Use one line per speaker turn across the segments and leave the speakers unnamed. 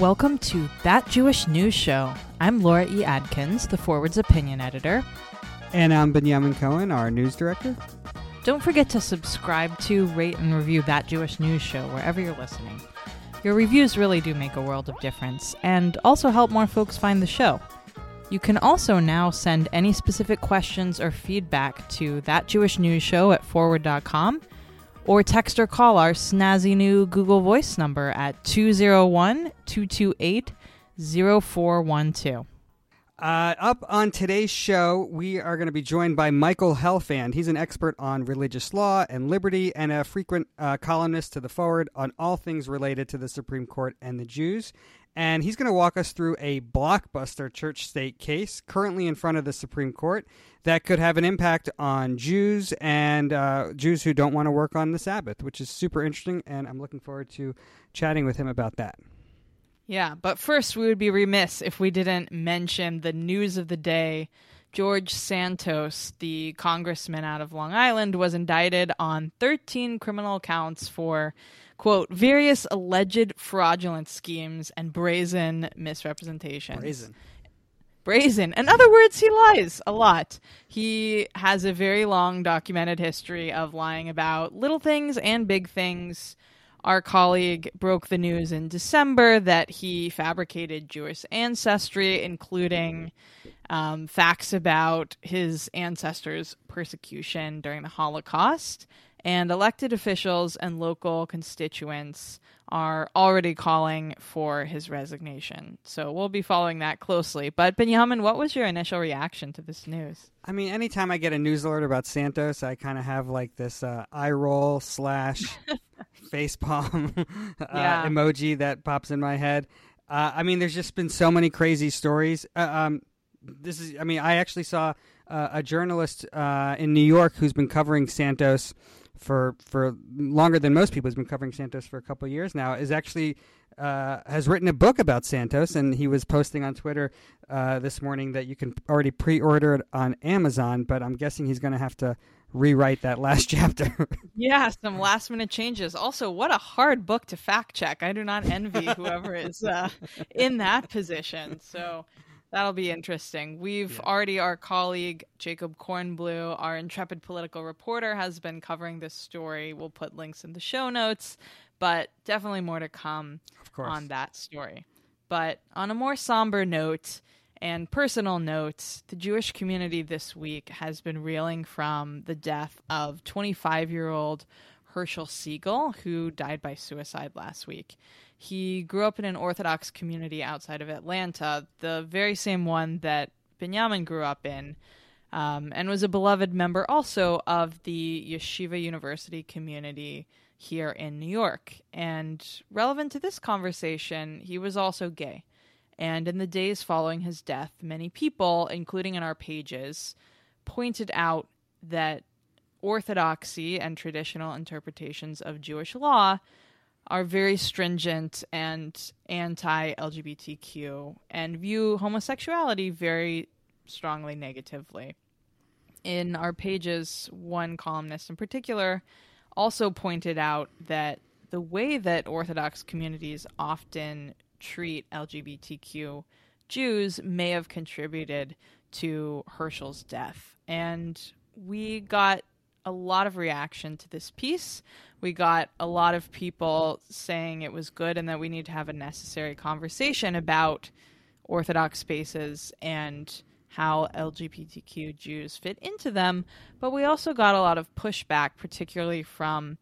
Welcome to That Jewish News Show. I'm Laura E. Adkins, the Forward's opinion editor.
And I'm Benyamin Cohen, our news director.
Don't forget to subscribe to, rate, and review That Jewish News Show wherever you're listening. Your reviews really do make a world of difference and also help more folks find the show. You can also now send any specific questions or feedback to That Jewish News Show at forward.com or text or call our snazzy new Google Voice number at 201 228 0412.
Uh, up on today's show, we are going to be joined by Michael Helfand. He's an expert on religious law and liberty and a frequent uh, columnist to the Forward on all things related to the Supreme Court and the Jews. And he's going to walk us through a blockbuster church state case currently in front of the Supreme Court that could have an impact on Jews and uh, Jews who don't want to work on the Sabbath, which is super interesting. And I'm looking forward to chatting with him about that.
Yeah, but first, we would be remiss if we didn't mention the news of the day. George Santos, the congressman out of Long Island, was indicted on 13 criminal counts for, quote, various alleged fraudulent schemes and brazen misrepresentations.
Brazen.
Brazen. In other words, he lies a lot. He has a very long documented history of lying about little things and big things. Our colleague broke the news in December that he fabricated Jewish ancestry, including um, facts about his ancestors' persecution during the Holocaust. And elected officials and local constituents are already calling for his resignation. So we'll be following that closely. But Benyamin, what was your initial reaction to this news?
I mean, anytime I get a news alert about Santos, I kind of have like this uh, eye roll slash face palm uh,
Yeah.
emoji that pops in my head. Uh, I mean, there's just been so many crazy stories. Uh, um, this is, I mean, I actually saw uh, a journalist uh, in New York who's been covering Santos for for longer than most people. Has been covering Santos for a couple years now. Is actually uh, has written a book about Santos, and he was posting on Twitter uh, this morning that you can already pre-order it on Amazon. But I'm guessing he's going to have to rewrite that last chapter.
Yeah, some last minute changes. Also, what a hard book to fact check. I do not envy whoever is uh, in that position. So that'll be interesting. We've already, our colleague Jacob Kornbluh, our intrepid political reporter, has been covering this story. We'll put links in the show notes, but definitely more to come on that story. But on a more somber note and personal note, the Jewish community this week has been reeling from the death of 25 year old Herschel Siegel, who died by suicide last week. He grew up in an Orthodox community outside of Atlanta, the very same one that Benjamin grew up in. Um, and was a beloved member also of the Yeshiva University community here in New York. And relevant to this conversation, he was also gay. And in the days following his death, many people, including in our pages, pointed out that orthodoxy and traditional interpretations of Jewish law are very stringent and anti LGBTQ and view homosexuality very strongly negatively. In our pages, one columnist in particular also pointed out that the way that Orthodox communities often treat LGBTQ Jews may have contributed to Herschel's death. And we got a lot of reaction to this piece. We got a lot of people saying it was good and that we need to have a necessary conversation about Orthodox spaces and how LGBTQ Jews fit into them. But we also got a lot of pushback, particularly from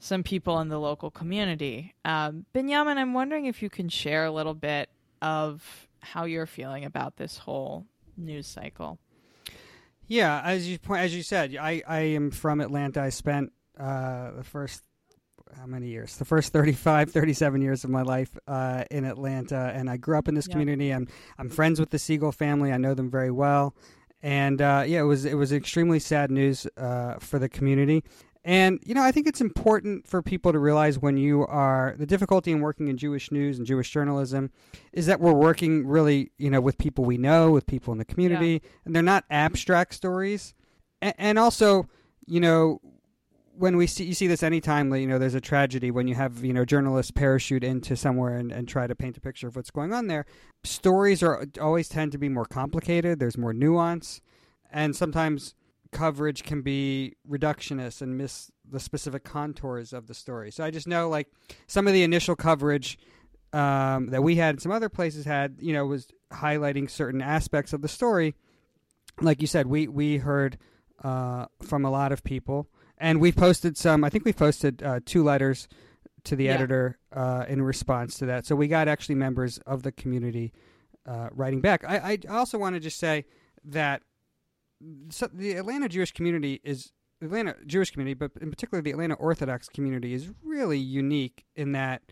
some people in the local community. Um, Benyamin, I'm wondering if you can share a little bit of how you're feeling about this whole news cycle.
Yeah, as you point, as you said, I, I am from Atlanta. I spent uh, the first how many years? The first 35, 37 years of my life uh, in Atlanta, and I grew up in this
Yeah.
community. I'm I'm friends with the Siegel family. I know them very well, and uh, yeah, it was it was extremely sad news uh, for the community. And, you know, I think it's important for people to realize when you are the difficulty in working in Jewish news and Jewish journalism is that we're working really, you know, with people we know, with people in the community, yeah. and they're not abstract stories. And, and also, you know, when we see you see this anytime you know there's a tragedy when you have you know journalists parachute into somewhere and, and try to paint a picture of what's going on there stories are always tend to be more complicated there's more nuance and sometimes coverage can be reductionist and miss the specific contours of the story. So i just know like some of the initial coverage um, that we had some other places had you know was highlighting certain aspects of the story. Like you said we we heard uh, from a lot of people and we've posted some. I think we've posted uh, two letters to the yeah. editor uh, in response to that. So we got actually members of the community uh, writing back. I, I also want to just say that so the Atlanta Jewish community is Atlanta Jewish community, but in particular the Atlanta Orthodox community is really unique in that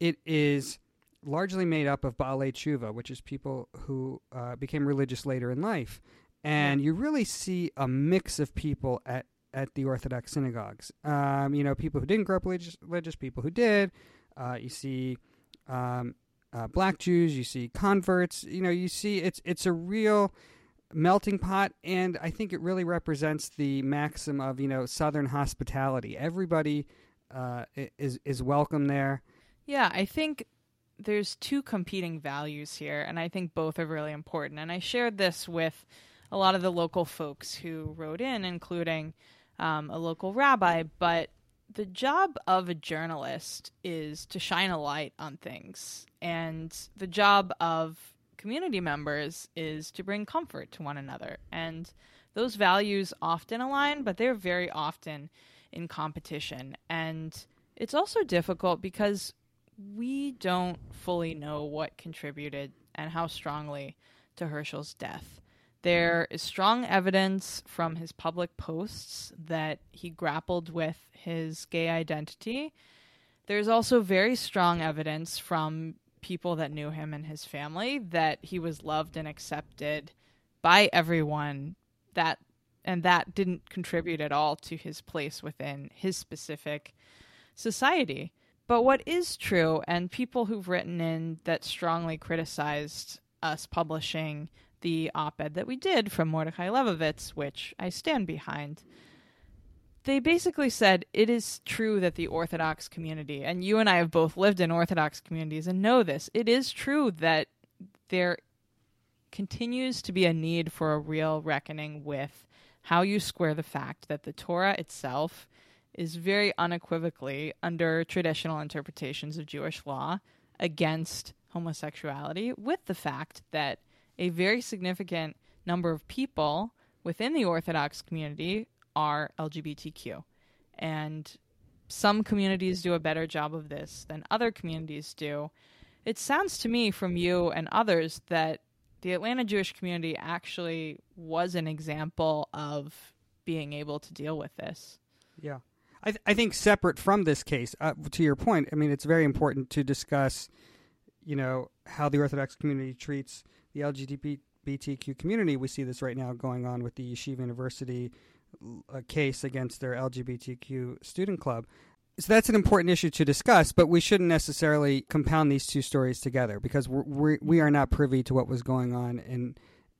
it is largely made up of Baalei Tshuva, which is people who uh, became religious later in life. And you really see a mix of people at at the Orthodox synagogues. Um, you know, people who didn't grow up religious, religious people who did. Uh, you see um, uh, black Jews. You see converts. You know, you see it's it's a real melting pot, and I think it really represents the maxim of you know Southern hospitality. Everybody uh, is is welcome there.
Yeah, I think there's two competing values here, and I think both are really important. And I shared this with a lot of the local folks who wrote in, including um, a local rabbi, but the job of a journalist is to shine a light on things. And the job of community members is to bring comfort to one another. And those values often align, but they're very often in competition. And it's also difficult because we don't fully know what contributed and how strongly to Herschel's death. There is strong evidence from his public posts that he grappled with his gay identity. There's also very strong evidence from people that knew him and his family that he was loved and accepted by everyone that and that didn't contribute at all to his place within his specific society. But what is true, and people who've written in that strongly criticized us publishing the op ed that we did from Mordechai Levovitz, which I stand behind, they basically said it is true that the Orthodox community, and you and I have both lived in Orthodox communities and know this, it is true that there continues to be a need for a real reckoning with how you square the fact that the Torah itself is very unequivocally, under traditional interpretations of Jewish law, against homosexuality, with the fact that a very significant number of people within the Orthodox community are LGBTQ. And some communities do a better job of this than other communities do. It sounds to me from you and others that the Atlanta Jewish community actually was an example of being able to deal with this.
Yeah. I, th- I think separate from this case, uh, to your point, I mean, it's very important to discuss, you know, how the Orthodox community treats the LGBTQ community. We see this right now going on with the Yeshiva University uh, case against their LGBTQ student club. So that's an important issue to discuss, but we shouldn't necessarily compound these two stories together because we're, we're we are not privy to what was going on in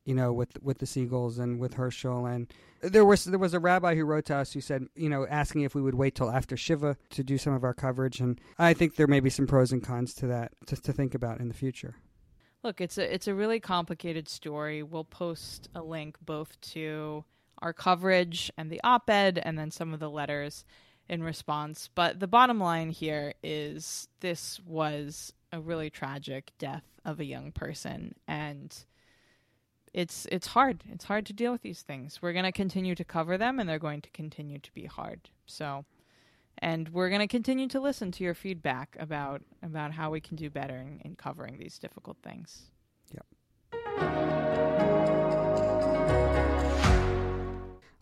you know with with the Siegels and with Herschel and there was there was a rabbi who wrote to us who said you know asking if we would wait till after Shiva to do some of our coverage and I think there may be some pros and cons to that to, to think about in the future.
Look, it's a it's a really complicated story. We'll post a link both to our coverage and the op-ed and then some of the letters in response. But the bottom line here is this was a really tragic death of a young person and it's it's hard. It's hard to deal with these things. We're going to continue to cover them and they're going to continue to be hard. So and we're going to continue to listen to your feedback about about how we can do better in, in covering these difficult things.
Yep.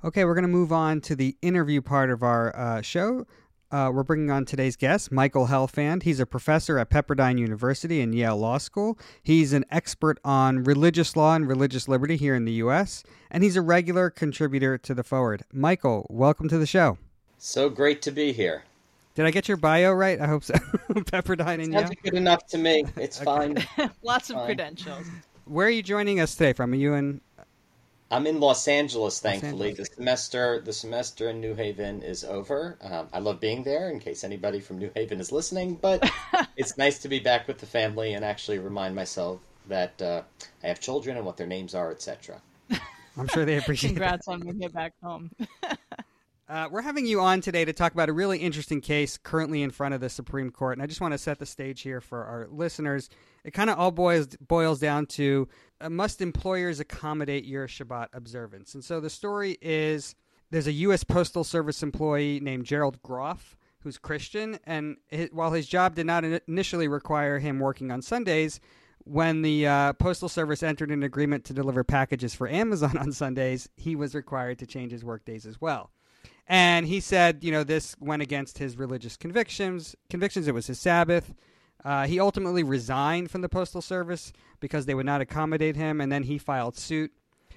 Okay, we're going to move on to the interview part of our uh, show. Uh, we're bringing on today's guest, Michael Helfand. He's a professor at Pepperdine University and Yale Law School. He's an expert on religious law and religious liberty here in the U.S., and he's a regular contributor to The Forward. Michael, welcome to the show.
So great to be here.
Did I get your bio right? I hope so. Pepperdine and
Sounds
you.
good enough to me. It's fine.
Lots of
Fine.
credentials.
Where are you joining us today from? Are you in?
I'm in Los Angeles, thankfully.
Angeles.
The semester the semester in New Haven is over. Um, I love being there. In case anybody from New Haven is listening, but it's nice to be back with the family and actually remind myself that uh, I have children and what their names are, etc.
I'm sure they appreciate that.
Congrats on when you get back home.
Uh, we're having you on today to talk about a really interesting case currently in front of the Supreme Court, and I just want to set the stage here for our listeners. It kind of all boils boils down to uh, must employers accommodate your Shabbat observance? And so the story is there's a U.S. Postal Service employee named Gerald Groff who's Christian, and hi while his job did not in- initially require him working on Sundays, when the uh, Postal Service entered an agreement to deliver packages for Amazon on Sundays, he was required to change his work days as well. And he said, you know, this went against his religious convictions. Convictions. It was his Sabbath. Uh, he ultimately resigned from the postal service because they would not accommodate him, and then he filed suit.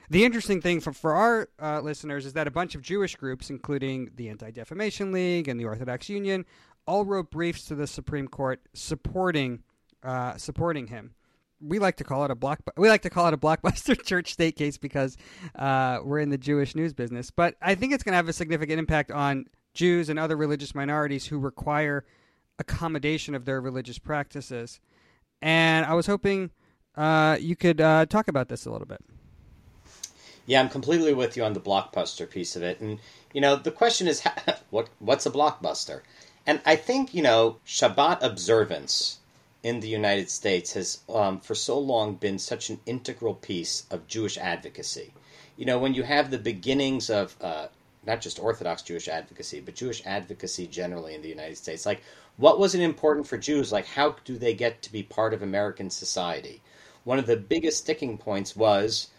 The interesting thing for, for our uh, listeners is that a bunch of Jewish groups, including the Anti Defamation League and the Orthodox Union, all wrote briefs to the Supreme Court supporting uh, supporting him. We like to call it a block. We like to call it a blockbuster church state case because uh, we're in the Jewish news business. But I think it's going to have a significant impact on Jews and other religious minorities who require accommodation of their religious practices. And I was hoping uh, you could uh, talk about this a little bit.
Yeah, I'm completely with you on the blockbuster piece of it. And, you know, the question is, what what's a blockbuster? And I think, you know, Shabbat observance in the United States has, um, for so long, been such an integral piece of Jewish advocacy. You know, when you have the beginnings of uh, not just Orthodox Jewish advocacy, but Jewish advocacy generally in the United States, like, what was it important for Jews? Like, how do they get to be part of American society? One of the biggest sticking points was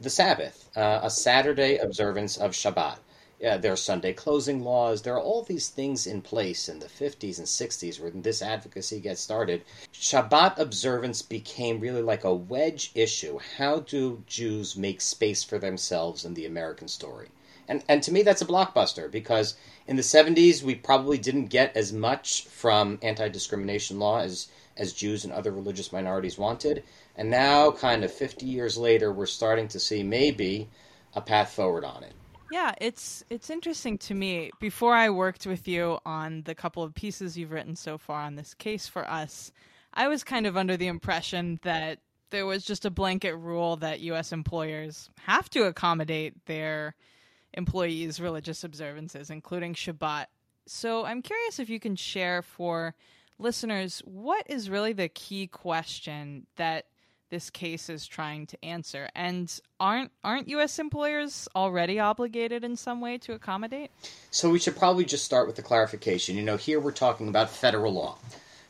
the Sabbath, uh, a Saturday observance of Shabbat. Yeah, there are Sunday closing laws. There are all these things in place in the 50s and 60s where this advocacy gets started. Shabbat observance became really like a wedge issue. How do Jews make space for themselves in the American story? And, and to me, that's a blockbuster because in the 70s, we probably didn't get as much from anti discrimination law as, as Jews and other religious minorities wanted. And now, kind of 50 years later, we're starting to see maybe a path forward on it.
Yeah, it's it's interesting to me. Before I worked with you on the couple of pieces you've written so far on this case for us, I was kind of under the impression that there was just a blanket rule that US employers have to accommodate their employees' religious observances, including Shabbat. So I'm curious if you can share for listeners what is really the key question that this case is trying to answer. And aren't aren't US employers already obligated in some way to accommodate?
So we should probably just start with the clarification. You know, here we're talking about federal law.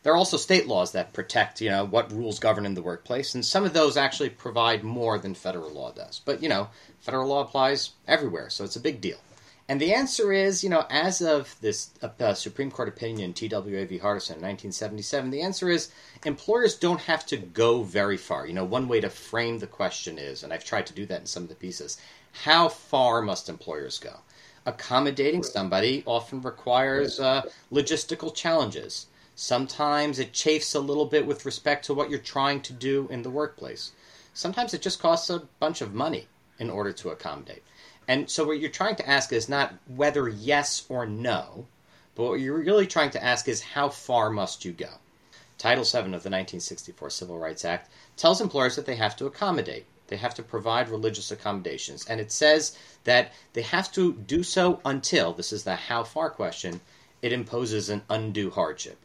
There are also state laws that protect, you know, what rules govern in the workplace, and some of those actually provide more than federal law does. But, you know, federal law applies everywhere, so it's a big deal. And the answer is, you know, as of this uh, Supreme Court opinion, TWA v. Hardison 1977, the answer is employers don't have to go very far. You know, one way to frame the question is, and I've tried to do that in some of the pieces, how far must employers go? Accommodating somebody often requires uh, logistical challenges. Sometimes it chafes a little bit with respect to what you're trying to do in the workplace. Sometimes it just costs a bunch of money in order to accommodate. And so what you're trying to ask is not whether yes or no, but what you're really trying to ask is how far must you go? Title VII of the 1964 Civil Rights Act tells employers that they have to accommodate. They have to provide religious accommodations. And it says that they have to do so until, this is the how far question, it imposes an undue hardship.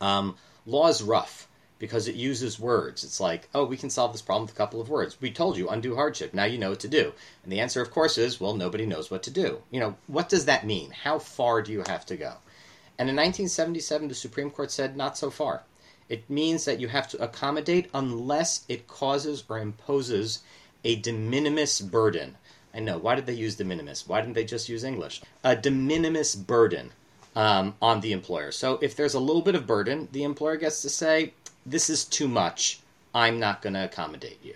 Um, law is rough because it uses words. It's like, oh, we can solve this problem with a couple of words. We told you undue hardship. Now you know what to do. And the answer, of course, is, well, nobody knows what to do. You know, what does that mean? How far do you have to go? And in 1977, the Supreme Court said, not so far. It means that you have to accommodate unless it causes or imposes a de minimis burden. I know, why did they use de minimis? Why didn't they just use English? A de minimis burden um, on the employer. So if there's a little bit of burden, the employer gets to say, this is too much. I'm not going to accommodate you.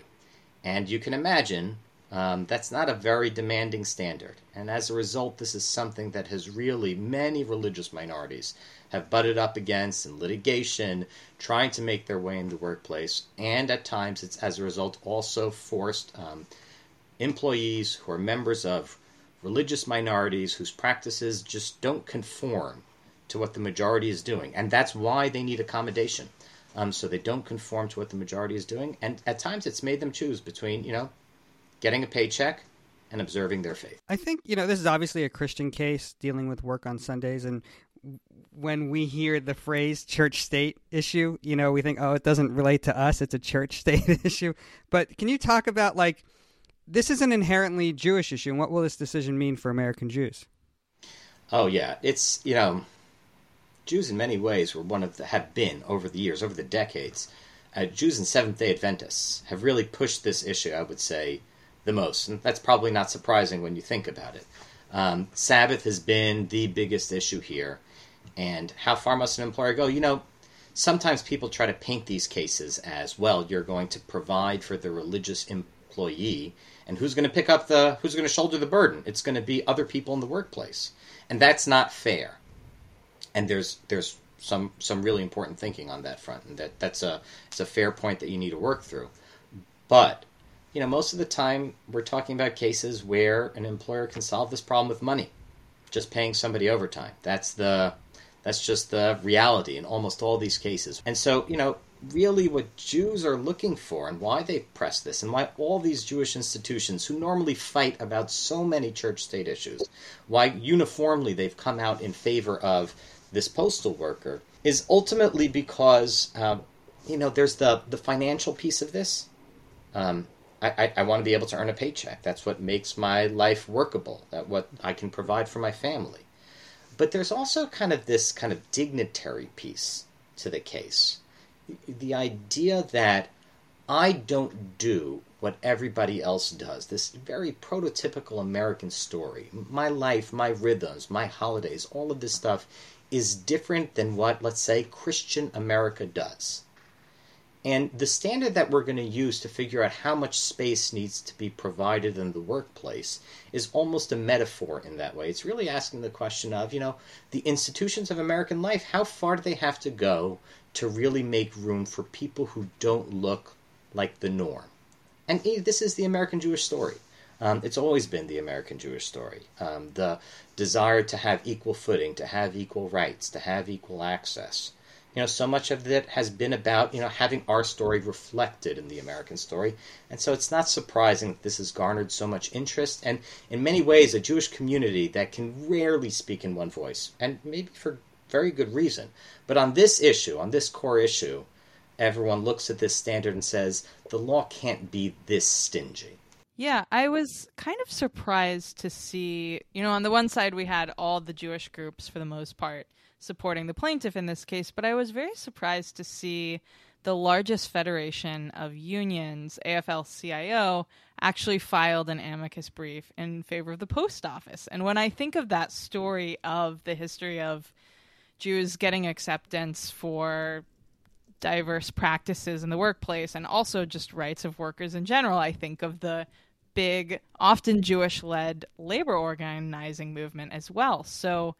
And you can imagine Um, that's not a very demanding standard. And as a result, this is something that has really many religious minorities have butted up against in litigation, trying to make their way in the workplace. And at times, it's as a result also forced um, employees who are members of religious minorities whose practices just don't conform to what the majority is doing. And that's why they need accommodation. Um, so they don't conform to what the majority is doing. And at times, it's made them choose between, you know, getting a paycheck and observing their faith.
I think, you know, this is obviously a Christian case dealing with work on Sundays. And when we hear the phrase church state issue, you know, we think, oh, it doesn't relate to us. It's a church state issue. But can you talk about, like, this is an inherently Jewish issue. And what will this decision mean for American Jews?
Oh, yeah. It's, you know, Jews in many ways were one of the, have been over the years, over the decades. Uh, Jews and Seventh day Adventists have really pushed this issue, I would say, the most. And that's probably not surprising when you think about it. Um, Sabbath has been the biggest issue here. And how far must an employer go? You know, sometimes people try to paint these cases as well, you're going to provide for the religious employee. And who's going to pick up the, who's going to shoulder the burden? It's going to be other people in the workplace. And that's not fair. And there's, there's some, some really important thinking on that front. And that, that's a, it's a fair point that you need to work through. But you know, most of the time we're talking about cases where an employer can solve this problem with money, just paying somebody overtime. That's the that's just the reality in almost all these cases. And so, you know, really what Jews are looking for and why they press this and why all these Jewish institutions who normally fight about so many church state issues, why uniformly they've come out in favor of this postal worker is ultimately because, uh, you know, there's the, the financial piece of this. Um, I, I, want to be able to earn a paycheck. That's what makes my life workable. That what I can provide for my family. But there's also kind of this kind of dignitary piece to the case. The idea that I don't do what everybody else does. This very prototypical American story. My life, my rhythms, my holidays, all of this stuff is different than what, let's say, Christian America does. And the standard that we're going to use to figure out how much space needs to be provided in the workplace is almost a metaphor in that way. It's really asking the question of, you know, the institutions of American life, how far do they have to go to really make room for people who don't look like the norm? And this is the American Jewish story. Um, it's always been the American Jewish story. Um, the desire to have equal footing, to have equal rights, to have equal access you know, so much of it has been about, you know, having our story reflected in the American story. And so it's not surprising that this has garnered so much interest and, in many ways, a Jewish community that can rarely speak in one voice, and maybe for very good reason. But on this issue, on this core issue, everyone looks at this standard and says, the law can't be this stingy.
Yeah, I was kind of surprised to see, you know, on the one side we had all the Jewish groups for the most part supporting the plaintiff in this case, but I was very surprised to see the largest federation of unions, AFL CIO, actually filed an amicus brief in favor of the post office. And when I think of that story of the history of Jews getting acceptance for diverse practices in the workplace and also just rights of workers in general, I think of the big, often Jewish led labor organizing movement as well. So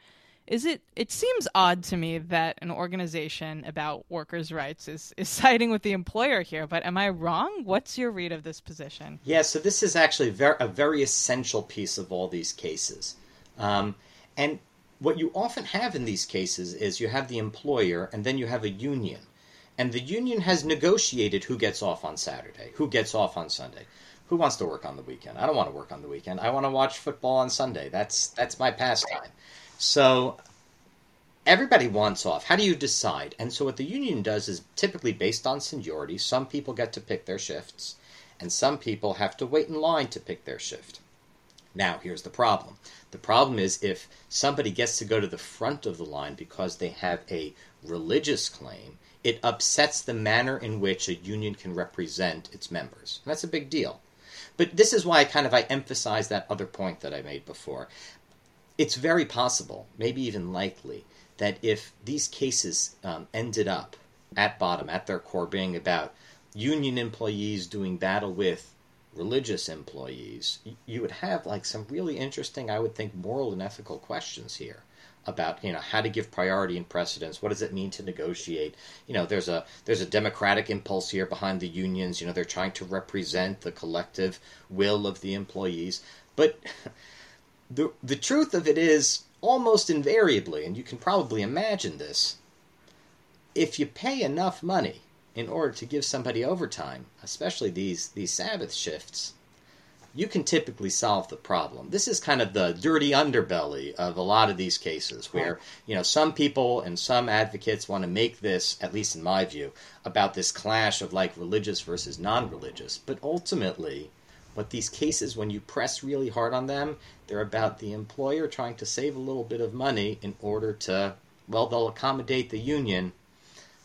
is it it seems odd to me that an organization about workers rights is is siding with the employer here but am i wrong? What's your read of this position?
Yeah so this is actually very, a very essential piece of all these cases. Um, and what you often have in these cases is you have the employer and then you have a union. And the union has negotiated who gets off on saturday who gets off on sunday who wants to work on the weekend i don't want to work on the weekend i want to watch football on sunday that's that's my pastime so everybody wants off. How do you decide? And so what the union does is typically based on seniority. Some people get to pick their shifts, and some people have to wait in line to pick their shift. Now, here's the problem. The problem is if somebody gets to go to the front of the line because they have a religious claim, it upsets the manner in which a union can represent its members. And that's a big deal. But this is why I kind of I emphasize that other point that I made before. It's very possible, maybe even likely, that if these cases um, ended up at bottom, at their core, being about union employees doing battle with religious employees, you would have like some really interesting, I would think, moral and ethical questions here about you know how to give priority and precedence. What does it mean to negotiate? You know there's a there's a democratic impulse here behind the unions. You know they're trying to represent the collective will of the employees. But the the truth of it is almost invariably and you can probably imagine this if you pay enough money in order to give somebody overtime especially these these sabbath shifts you can typically solve the problem. This is kind of the dirty underbelly of a lot of these cases where, you know, some people and some advocates want to make this, at least in my view, about this clash of like religious versus non religious. But ultimately, what these cases, when you press really hard on them, they're about the employer trying to save a little bit of money in order to, well, they'll accommodate the union,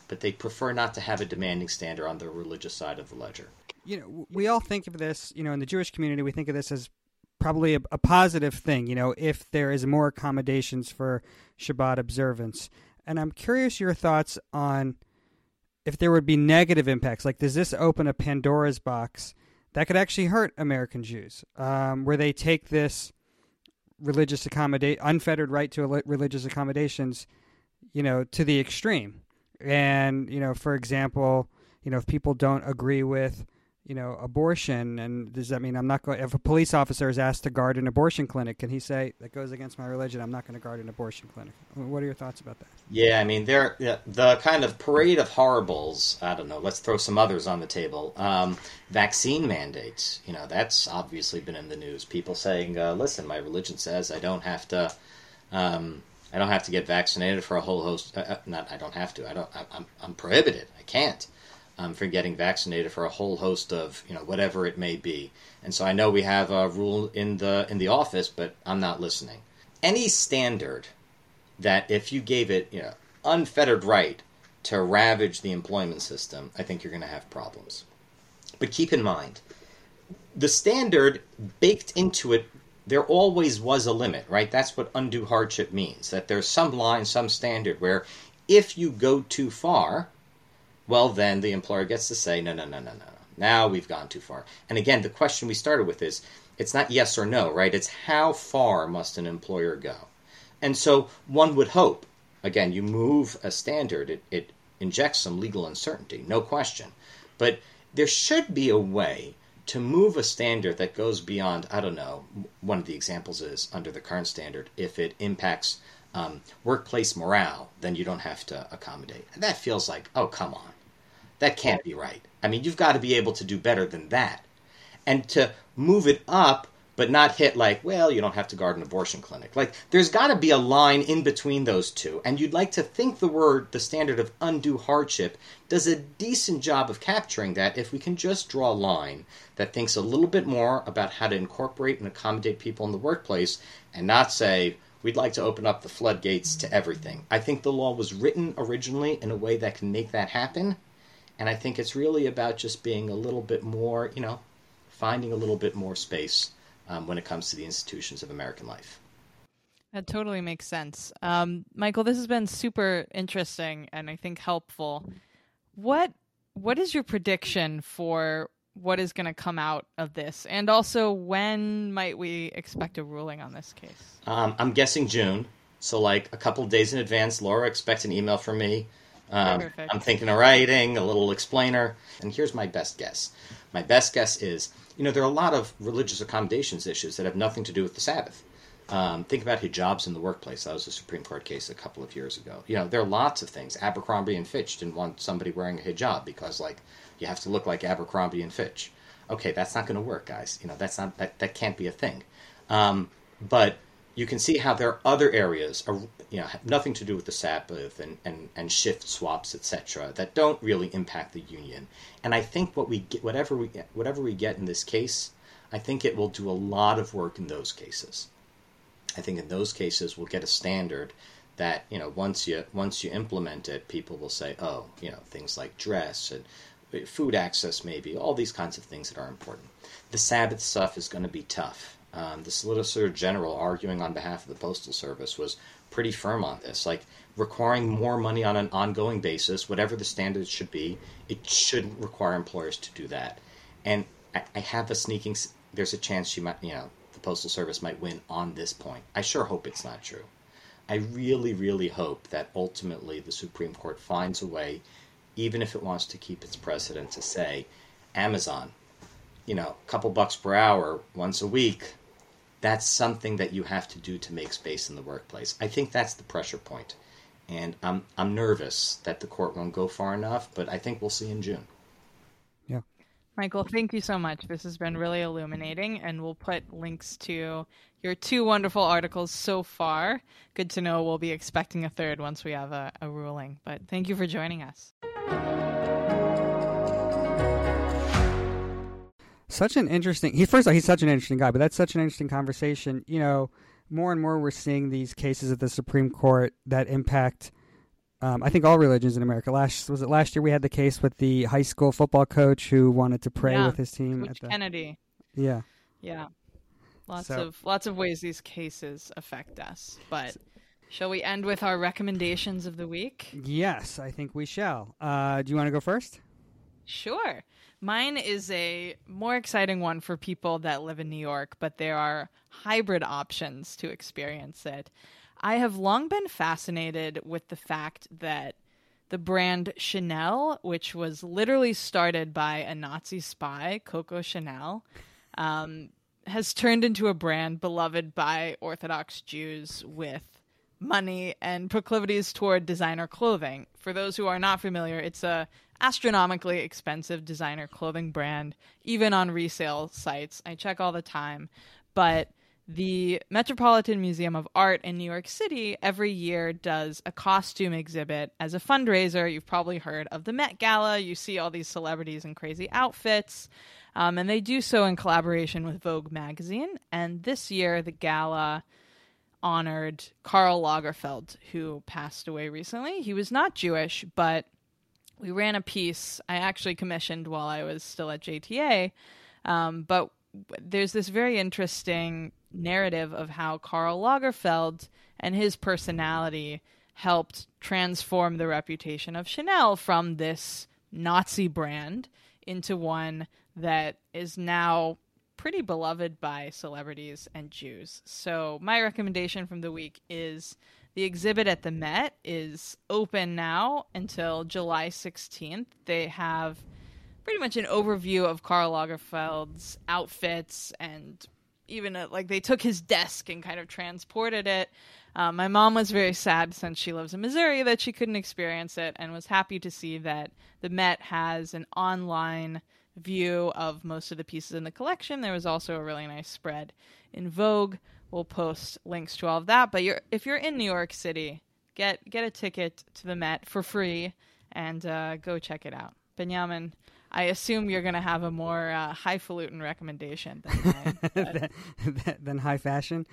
but they prefer not to have a demanding standard on the religious side of the ledger
you know, we all think of this, you know, in the Jewish community, we think of this as probably a, a, positive thing, you know, if there is more accommodations for Shabbat observance. And I'm curious your thoughts on if there would be negative impacts. Like, does this open a Pandora's box that could actually hurt American Jews, um, where they take this religious accommodate unfettered right to religious accommodations, you know, to the extreme. And you know, for example, you know, if people don't agree with you know, abortion, and does that mean I'm not going? If a police officer is asked to guard an abortion clinic, can he say that goes against my religion? I'm not going to guard an abortion clinic. What are your thoughts about that?
Yeah, I mean, there the kind of parade of horribles. I don't know. Let's throw some others on the table. Um, vaccine mandates. You know, that's obviously been in the news. People saying, uh, "Listen, my religion says I don't have to." Um, I don't have to get vaccinated for a whole host. Uh, uh not I don't have to. I don't. I, I'm, I'm prohibited. I can't um, for getting vaccinated for a whole host of you know whatever it may be. And so I know we have a rule in the in the office, but I'm not listening. Any standard that if you gave it you know unfettered right to ravage the employment system, I think you're going to have problems. But keep in mind, the standard baked into it there always was a limit, right? That's what undue hardship means. That there's some line, some standard where if you go too far, well, then the employer gets to say, no, no, no, no, no. No. Now we've gone too far. And again, the question we started with is it's not yes or no, right? It's how far must an employer go? And so one would hope, again, you move a standard, it, it injects some legal uncertainty, no question. But there should be a way to move a standard that goes beyond, I don't know, one of the examples is under the current standard, if it impacts um, workplace morale, then you don't have to accommodate. And that feels like, oh, come on. That can't be right. I mean, you've got to be able to do better than that. And to move it up, but not hit like, well, you don't have to guard an abortion clinic. Like, there's got to be a line in between those two. And you'd like to think the word, the standard of undue hardship, does a decent job of capturing that if we can just draw a line that thinks a little bit more about how to incorporate and accommodate people in the workplace and not say, we'd like to open up the floodgates to everything. I think the law was written originally in a way that can make that happen and I think it's really about just being a little bit more, you know, finding a little bit more space um, when it comes to the institutions of American life.
That totally makes sense. Um, Michael, this has been super interesting and I think helpful. What what is your prediction for what is going to come out of this? And also, when might we expect a ruling on this case?
Um, I'm guessing June. So, like a couple days in advance, Laura expects an email from me um, I'm thinking of writing a little explainer. And here's my best guess. My best guess is, you know, there are a lot of religious accommodations issues that have nothing to do with the Sabbath. Um, think about hijabs in the workplace. That was a Supreme Court case a couple of years ago. You know, there are lots of things. Abercrombie and Fitch didn't want somebody wearing a hijab because, like, you have to look like Abercrombie and Fitch. Okay, that's not going to work, guys. You know, that's not that that can't be a thing. Um, but you can see how there are other areas, you know, have nothing to do with the Sabbath and, and, and shift swaps, etc., that don't really impact the union. And I think what we get, whatever we whatever we get in this case, I think it will do a lot of work in those cases. I think in those cases we'll get a standard that you know once you once you implement it, people will say, oh, you know, things like dress and uh, food access, maybe all these kinds of things that are important. The Sabbath stuff is going to be tough um, the Solicitor General, arguing on behalf of the Postal Service, was pretty firm on this. Like requiring more money on an ongoing basis, whatever the standards should be, it shouldn't require employers to do that. And I, I have a sneaking. There's a chance she might, you know, the Postal Service might win on this point. I sure hope it's not true. I really, really hope that ultimately the Supreme Court finds a way, even if it wants to keep its precedent, to say, Amazon, you know, a couple bucks per hour once a week, that's something that you have to do to make space in the workplace. I think that's the pressure point. And I'm, I'm nervous that the court won't go far enough, but I think we'll see in June.
Yeah.
Michael, thank you so much. This has been really illuminating, and we'll put links to your two wonderful articles so far. Good to know we'll be expecting a third once we have a, a ruling. But thank you for joining us.
Such an interesting. He first of all, he's such an interesting guy, but that's such an interesting conversation. You know, more and more we're seeing these cases at the Supreme Court that impact. Um, I think all religions in America. Last was it last year we had the case with the high school football coach who wanted to pray
Yeah,
with his team.
Coach
at the,
Kennedy.
yeah,
Yeah. Lots
So-
of lots of ways these cases affect us. But shall we end with our recommendations of the week?
yes, I think we shall. Uh, do you want to go first?
Sure. Mine is a more exciting one for people that live in New York, but there are hybrid options to experience it. I have long been fascinated with the fact that the brand Chanel, which was literally started by a Nazi spy, Coco Chanel, um, has turned into a brand beloved by Orthodox Jews with money and proclivities toward designer clothing. For those who are not familiar, it's a astronomically expensive designer clothing brand, even on resale sites. I check all the time, but the Metropolitan Museum of Art in New York City every year does a costume exhibit as a fundraiser. You've probably heard of the Met Gala. You see all these celebrities in crazy outfits. Um, and they do so in collaboration with Vogue magazine. And this year, the gala honored Karl Lagerfeld, who passed away recently. He was not Jewish, but we ran a piece I actually commissioned while I was still at JTA. Um, but there's this very interesting narrative of how Karl Lagerfeld and his personality helped transform the reputation of Chanel from this Nazi brand into one that is now pretty beloved by celebrities and Jews. So my recommendation from the week is the exhibit at the Met is open now until July 16th. They have pretty much an overview of Karl Lagerfeld's outfits and even a, like they took his desk and kind of transported it. Um, my mom was very sad since she lives in Missouri that she couldn't experience it and was happy to see that the Met has an online view of most of the pieces in the collection. There was also a really nice spread in Vogue. We'll post links to all of that. But you're, if you're in New York City, get get a ticket to the Met for free and uh, go check it out. Benyamin, I assume you're going to have a more uh, highfalutin recommendation than mine.
than, than high fashion.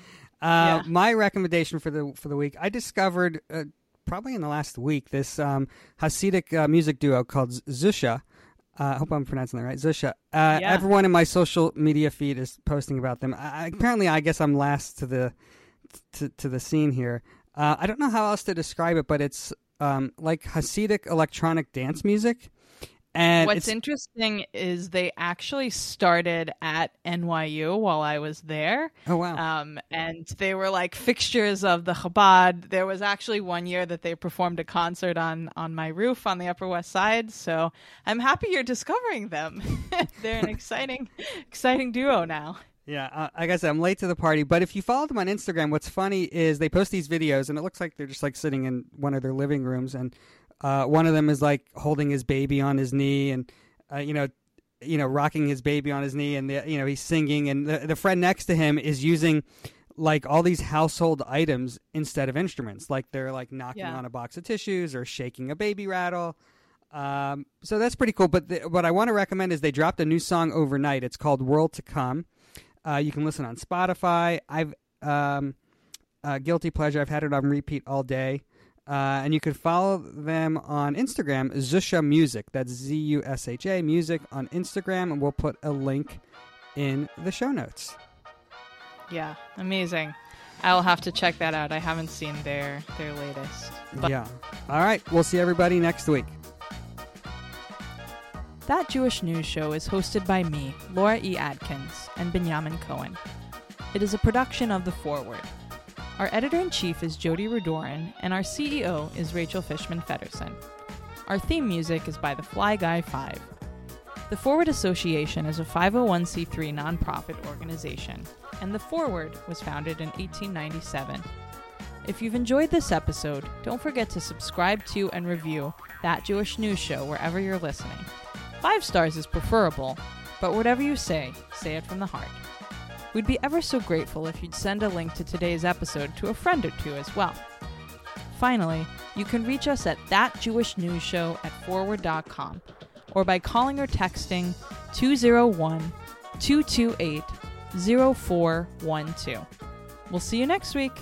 Uh,
Yeah.
My recommendation for the for the week, I discovered uh, probably in the last week this um, Hasidic uh, music duo called Zusha. Uh, I hope I'm pronouncing that right. Zusha. Uh,
Yeah.
Everyone in my social media feed is posting about them. I, I- apparently, I guess I'm last to the to, to the scene here. Uh, I don't know how else to describe it, but it's um, like Hasidic electronic dance music. And
What's interesting is they actually started at NYU while I was there.
oh wow,
Um, and they were like fixtures of the Chabad. There was actually one year that they performed a concert on on my roof on the Upper West Side. So I'm happy you're discovering them. They're an exciting, exciting duo now.
Yeah, uh, like I said, I'm late to the party. But if you follow them on Instagram, what's funny is they post these videos, and it looks like they're just like sitting in one of their living rooms, and uh, one of them is like holding his baby on his knee, and uh, you know, you know, rocking his baby on his knee, and the, you know he's singing, and the, the friend next to him is using like all these household items instead of instruments, like they're like knocking
Yeah.
on a box of tissues or shaking a baby rattle. Um, so that's pretty cool. But the, what I want to recommend is they dropped a new song overnight. It's called "World to Come." Uh, you can listen on Spotify. I've um, uh, guilty pleasure. I've had it on repeat all day. Uh, and you can follow them on Instagram, Zusha Music. That's Z U S H A Music on Instagram, and we'll put a link in the show notes.
Yeah, amazing. I'll have to check that out. I haven't seen their their latest. But
yeah. All right. We'll see everybody next week.
That Jewish News Show is hosted by me, Laura E. Adkins, and Benyamin Cohen. It is a production of The Forward. Our editor in chief is Jodi Rudoren, and our CEO is Rachel Fishman Feddersen. Our theme music is by the Fly Guy 5. The Forward Association is a 501c3 nonprofit organization, and The Forward was founded in 1897. If you've enjoyed this episode, don't forget to subscribe to and review That Jewish News Show wherever you're listening. Five stars is preferable, but whatever you say, say it from the heart. We'd be ever so grateful if you'd send a link to today's episode to a friend or two as well. Finally, you can reach us at That Jewish News Show at forward.com or by calling or texting 201 228 0412. We'll see you next week.